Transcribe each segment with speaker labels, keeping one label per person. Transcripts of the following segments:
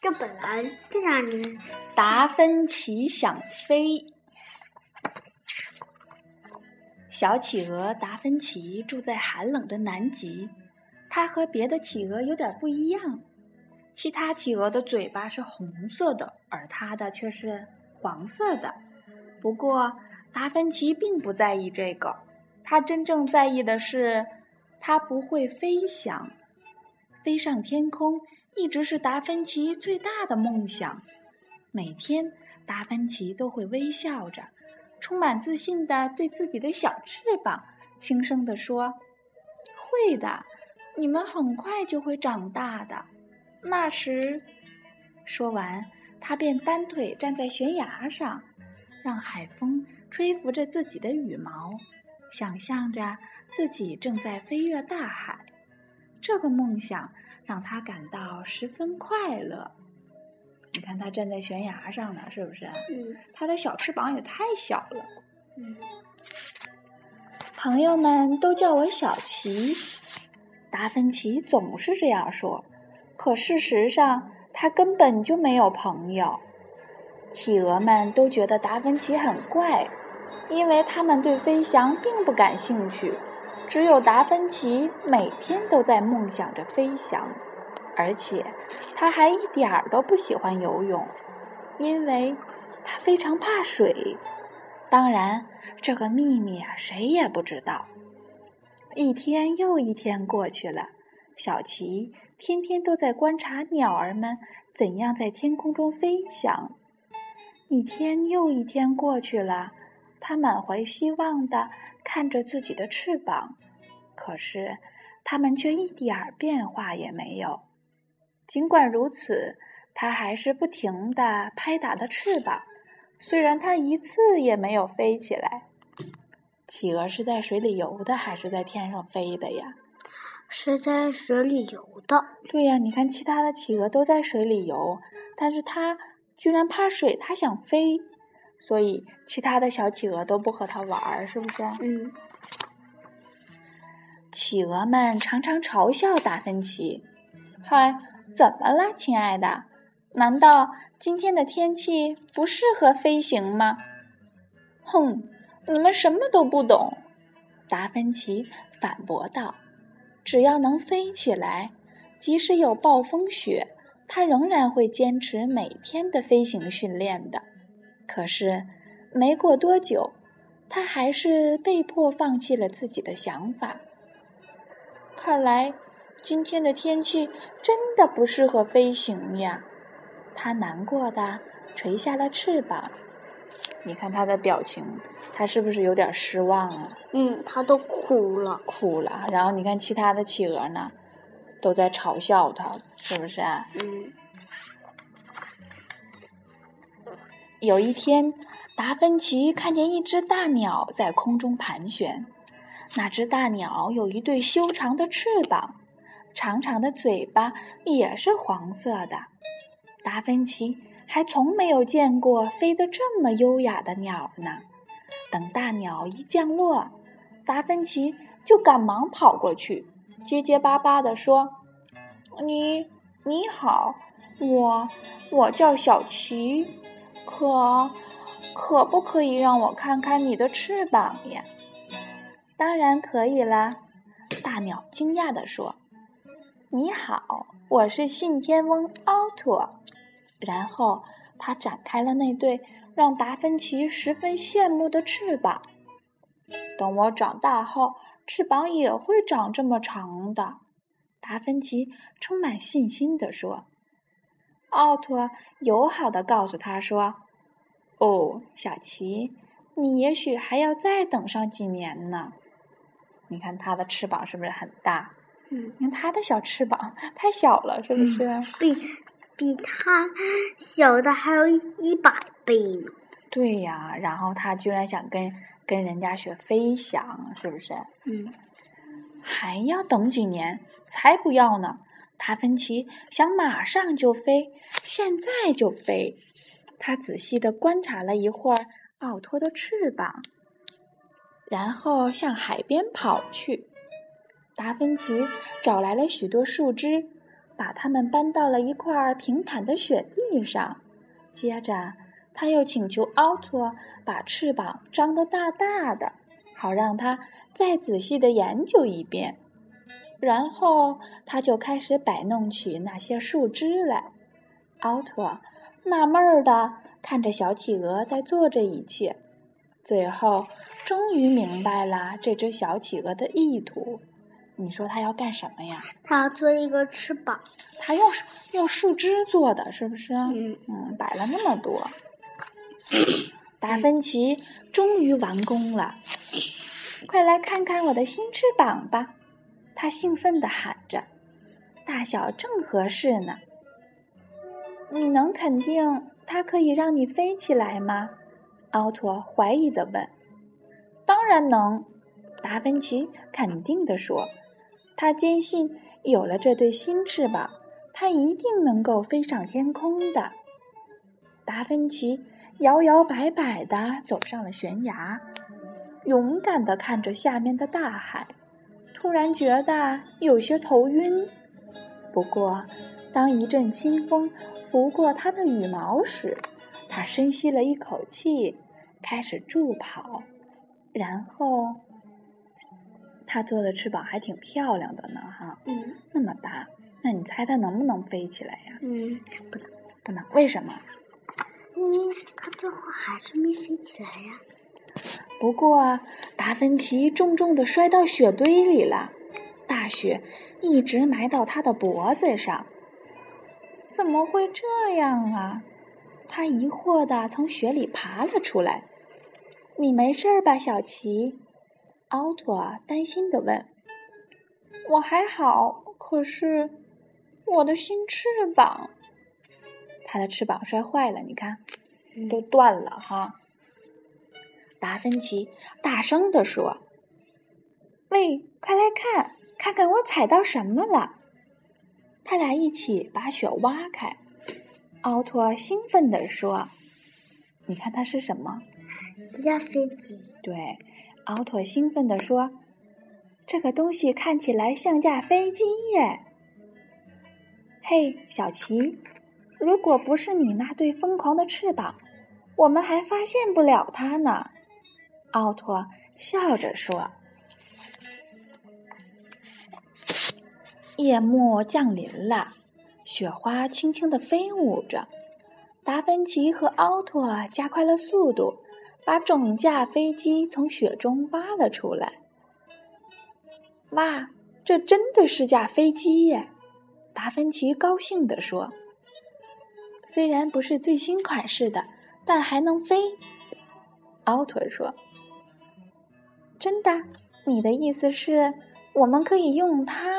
Speaker 1: 这本来这样的。
Speaker 2: 达芬奇想飞。小企鹅达芬奇住在寒冷的南极，它和别的企鹅有点不一样。其他企鹅的嘴巴是红色的，而它的却是黄色的。不过，达芬奇并不在意这个，他真正在意的是，他不会飞翔。飞上天空一直是达芬奇最大的梦想。每天，达芬奇都会微笑着，充满自信地对自己的小翅膀轻声地说：“会的，你们很快就会长大的。那时，说完，他便单腿站在悬崖上，让海风吹拂着自己的羽毛，想象着自己正在飞越大海。这个梦想让他感到十分快乐。”你看，他站在悬崖上呢，是不是？
Speaker 1: 嗯。
Speaker 2: 他的小翅膀也太小了。
Speaker 1: 嗯。
Speaker 2: 朋友们都叫我小奇，达芬奇总是这样说。可事实上，他根本就没有朋友。企鹅们都觉得达芬奇很怪，因为他们对飞翔并不感兴趣。只有达芬奇每天都在梦想着飞翔。而且，他还一点儿都不喜欢游泳，因为他非常怕水。当然，这个秘密啊，谁也不知道。一天又一天过去了，小琪天天都在观察鸟儿们怎样在天空中飞翔。一天又一天过去了，他满怀希望地看着自己的翅膀，可是它们却一点儿变化也没有。尽管如此，他还是不停地拍打着翅膀，虽然它一次也没有飞起来。企鹅是在水里游的，还是在天上飞的呀？
Speaker 1: 是在水里游的。
Speaker 2: 对呀，你看其他的企鹅都在水里游，但是它居然怕水，它想飞，所以其他的小企鹅都不和它玩儿，是不是？
Speaker 1: 嗯。
Speaker 2: 企鹅们常常嘲笑达芬奇，嗨。怎么啦，亲爱的？难道今天的天气不适合飞行吗？哼，你们什么都不懂。达芬奇反驳道：“只要能飞起来，即使有暴风雪，他仍然会坚持每天的飞行训练的。”可是，没过多久，他还是被迫放弃了自己的想法。看来。今天的天气真的不适合飞行呀！他难过的垂下了翅膀。你看他的表情，他是不是有点失望啊？
Speaker 1: 嗯，他都哭了，
Speaker 2: 哭了。然后你看其他的企鹅呢，都在嘲笑他，是不是啊？
Speaker 1: 嗯。
Speaker 2: 有一天，达芬奇看见一只大鸟在空中盘旋。那只大鸟有一对修长的翅膀。长长的嘴巴也是黄色的，达芬奇还从没有见过飞得这么优雅的鸟呢。等大鸟一降落，达芬奇就赶忙跑过去，结结巴巴地说：“你你好，我我叫小奇，可可不可以让我看看你的翅膀呀？”“当然可以啦！”大鸟惊讶地说。你好，我是信天翁奥托。然后他展开了那对让达芬奇十分羡慕的翅膀。等我长大后，翅膀也会长这么长的。达芬奇充满信心地说。奥托友好的告诉他说：“哦，小奇，你也许还要再等上几年呢。你看它的翅膀是不是很大？”
Speaker 1: 嗯，
Speaker 2: 你看它的小翅膀太小了，是不是？
Speaker 1: 比比它小的还有一百倍呢。
Speaker 2: 对呀，然后它居然想跟跟人家学飞翔，是不是？
Speaker 1: 嗯，
Speaker 2: 还要等几年？才不要呢！达芬奇想马上就飞，现在就飞。他仔细的观察了一会儿奥托的翅膀，然后向海边跑去。达芬奇找来了许多树枝，把它们搬到了一块平坦的雪地上。接着，他又请求奥托把翅膀张得大大的，好让他再仔细的研究一遍。然后，他就开始摆弄起那些树枝来。奥特纳闷儿的看着小企鹅在做这一切，最后终于明白了这只小企鹅的意图。你说他要干什么呀？
Speaker 1: 他要做一个翅膀。
Speaker 2: 他用用树枝做的，是不是？
Speaker 1: 嗯
Speaker 2: 嗯，摆了那么多。达芬奇终于完工了，快来看看我的新翅膀吧！他兴奋地喊着，大小正合适呢。你能肯定它可以让你飞起来吗？奥托怀疑地问。当然能，达芬奇肯定地说。他坚信，有了这对新翅膀，他一定能够飞上天空的。达芬奇摇摇摆摆地走上了悬崖，勇敢地看着下面的大海，突然觉得有些头晕。不过，当一阵清风拂过他的羽毛时，他深吸了一口气，开始助跑，然后。它做的翅膀还挺漂亮的呢，哈，
Speaker 1: 嗯，
Speaker 2: 那么大，那你猜它能不能飞起来呀？
Speaker 1: 嗯，不能，
Speaker 2: 不能，为什么？
Speaker 1: 因为它最后还是没飞起来呀。
Speaker 2: 不过，达芬奇重重的摔到雪堆里了，大雪一直埋到他的脖子上。怎么会这样啊？他疑惑的从雪里爬了出来。你没事吧，小奇？奥托担心地问：“我还好，可是我的新翅膀，他的翅膀摔坏了，你看，都断了哈。”达芬奇大声地说：“喂，快来看，看看我踩到什么了！”他俩一起把雪挖开。奥托兴奋地说：“你看它是什么？
Speaker 1: 一架飞机。”
Speaker 2: 对。奥托兴奋地说：“这个东西看起来像架飞机耶！”嘿，小奇，如果不是你那对疯狂的翅膀，我们还发现不了它呢。”奥托笑着说。夜幕降临了，雪花轻轻地飞舞着。达芬奇和奥托加快了速度。把整架飞机从雪中挖了出来。哇，这真的是架飞机耶！达芬奇高兴地说：“虽然不是最新款式的，但还能飞。”奥托说：“真的？你的意思是，我们可以用它？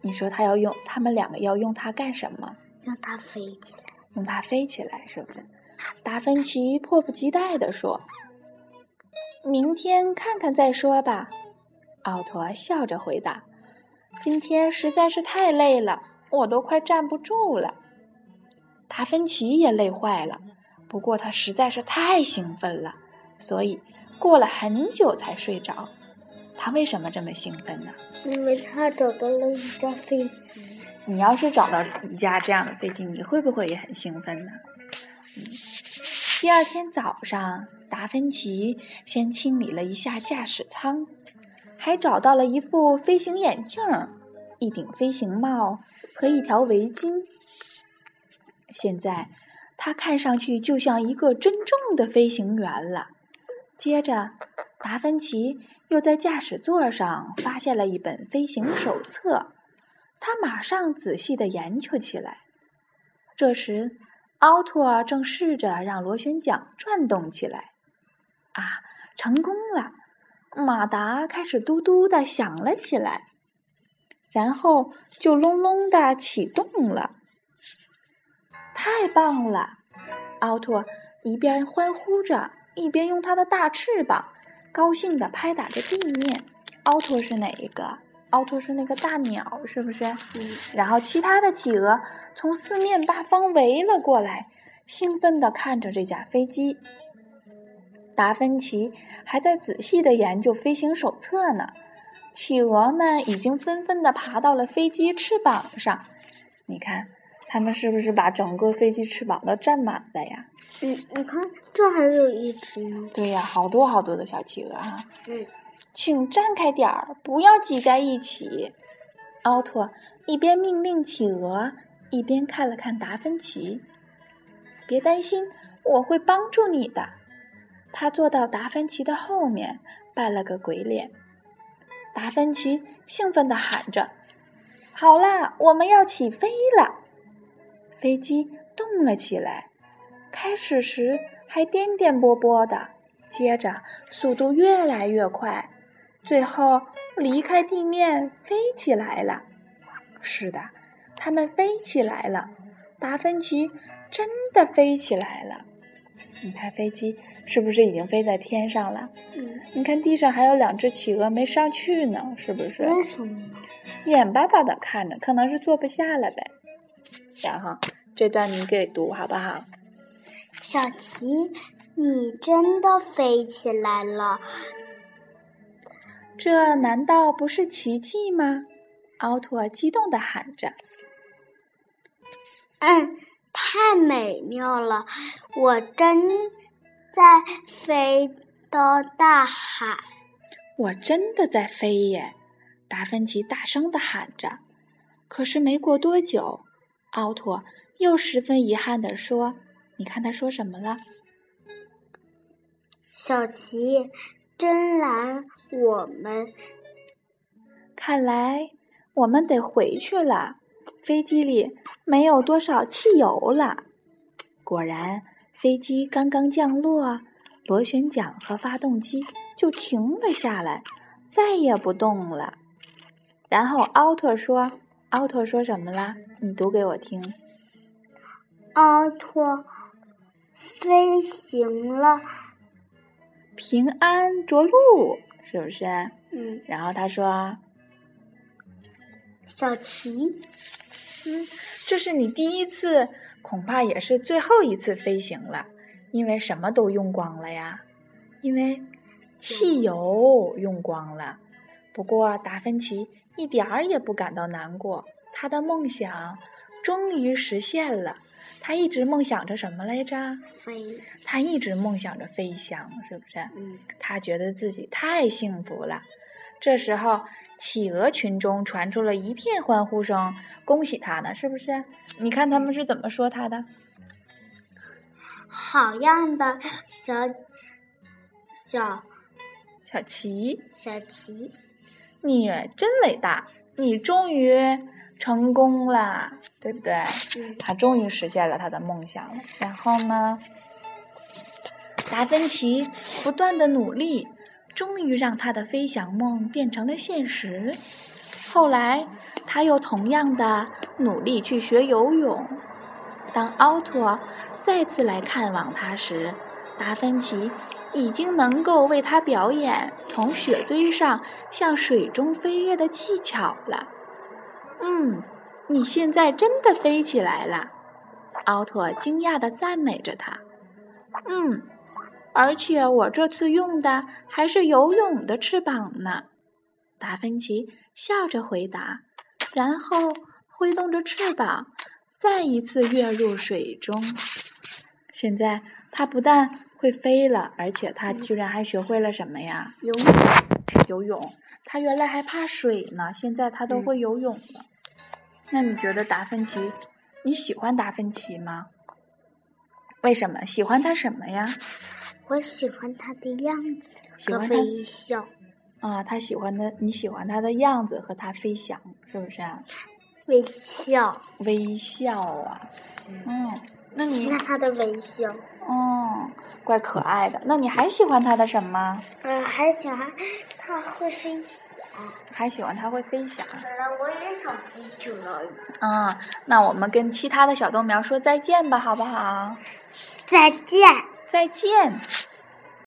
Speaker 2: 你说他要用，他们两个要用它干什么？
Speaker 1: 让它飞起来。
Speaker 2: 用它飞起来，是不是？”达芬奇迫不及待地说：“明天看看再说吧。”奥托笑着回答：“今天实在是太累了，我都快站不住了。”达芬奇也累坏了，不过他实在是太兴奋了，所以过了很久才睡着。他为什么这么兴奋呢？
Speaker 1: 因为他找到了一架飞机。
Speaker 2: 你要是找到一架这样的飞机，你会不会也很兴奋呢？嗯。第二天早上，达芬奇先清理了一下驾驶舱，还找到了一副飞行眼镜、一顶飞行帽和一条围巾。现在他看上去就像一个真正的飞行员了。接着，达芬奇又在驾驶座上发现了一本飞行手册，他马上仔细的研究起来。这时，奥托正试着让螺旋桨转动起来，啊，成功了！马达开始嘟嘟的响了起来，然后就隆隆的启动了。太棒了！奥托一边欢呼着，一边用它的大翅膀高兴的拍打着地面。奥托是哪一个？奥托是那个大鸟，是不是？
Speaker 1: 嗯。
Speaker 2: 然后其他的企鹅从四面八方围了过来，兴奋地看着这架飞机。达芬奇还在仔细地研究飞行手册呢。企鹅们已经纷纷的爬到了飞机翅膀上。你看，它们是不是把整个飞机翅膀都占满了呀？
Speaker 1: 嗯，你看，这还有一只呢。
Speaker 2: 对呀，好多好多的小企鹅哈。
Speaker 1: 嗯，
Speaker 2: 请站开点儿，不要挤在一起。奥托一边命令企鹅，一边看了看达芬奇。别担心，我会帮助你的。他坐到达芬奇的后面，扮了个鬼脸。达芬奇兴奋地喊着：“好啦，我们要起飞了！”飞机动了起来，开始时还颠颠簸簸的，接着速度越来越快，最后离开地面飞起来了。是的，他们飞起来了。达芬奇真的飞起来了。你看飞机。是不是已经飞在天上了？
Speaker 1: 嗯，
Speaker 2: 你看地上还有两只企鹅没上去呢，是不是？眼巴巴的看着，可能是坐不下了呗。然后这段你给读好不好？
Speaker 1: 小琪，你真的飞起来了，
Speaker 2: 这难道不是奇迹吗？奥托激动的喊着。
Speaker 1: 嗯，太美妙了，我真。在飞到大海，
Speaker 2: 我真的在飞耶！达芬奇大声的喊着。可是没过多久，奥托又十分遗憾地说：“你看他说什么了？”
Speaker 1: 小琪，真蓝，我们
Speaker 2: 看来我们得回去了。飞机里没有多少汽油了。果然。飞机刚刚降落，螺旋桨和发动机就停了下来，再也不动了。然后奥特说：“奥特说什么了？你读给我听。”
Speaker 1: 奥特飞行了，
Speaker 2: 平安着陆，是不是？
Speaker 1: 嗯。
Speaker 2: 然后他说：“
Speaker 1: 小琪，
Speaker 2: 嗯，这是你第一次。”恐怕也是最后一次飞行了，因为什么都用光了呀，因为汽油用光了。不过达芬奇一点儿也不感到难过，他的梦想终于实现了。他一直梦想着什么来着？
Speaker 1: 飞。
Speaker 2: 他一直梦想着飞翔，是不是？
Speaker 1: 嗯。
Speaker 2: 他觉得自己太幸福了。这时候。企鹅群中传出了一片欢呼声，恭喜他呢，是不是？你看他们是怎么说他的？
Speaker 1: 好样的，小小
Speaker 2: 小琪，
Speaker 1: 小琪，
Speaker 2: 你真伟大，你终于成功了，对不对？他终于实现了他的梦想了。然后呢，达芬奇不断的努力。终于让他的飞翔梦变成了现实。后来，他又同样的努力去学游泳。当奥托再次来看望他时，达芬奇已经能够为他表演从雪堆上向水中飞跃的技巧了。嗯，你现在真的飞起来了！奥托惊讶地赞美着他。嗯。而且我这次用的还是游泳的翅膀呢，达芬奇笑着回答，然后挥动着翅膀，再一次跃入水中。现在他不但会飞了，而且他居然还学会了什么呀？
Speaker 1: 游泳。
Speaker 2: 游泳。他原来还怕水呢，现在他都会游泳了。那你觉得达芬奇？你喜欢达芬奇吗？为什么？喜欢他什么呀？
Speaker 1: 我喜欢他的样子和微笑。
Speaker 2: 啊，他喜欢的，你喜欢他的样子和他飞翔，是不是啊？
Speaker 1: 微笑。
Speaker 2: 微笑啊。嗯。那你。
Speaker 1: 那他的微笑。
Speaker 2: 嗯，怪可爱的。那你还喜欢它的什么？
Speaker 1: 嗯，还喜欢它会飞翔。
Speaker 2: 还喜欢它会飞翔。
Speaker 1: 本来我也想飞去了。
Speaker 2: 嗯，那我们跟其他的小豆苗说再见吧，好不好？
Speaker 1: 再见。
Speaker 2: 再见。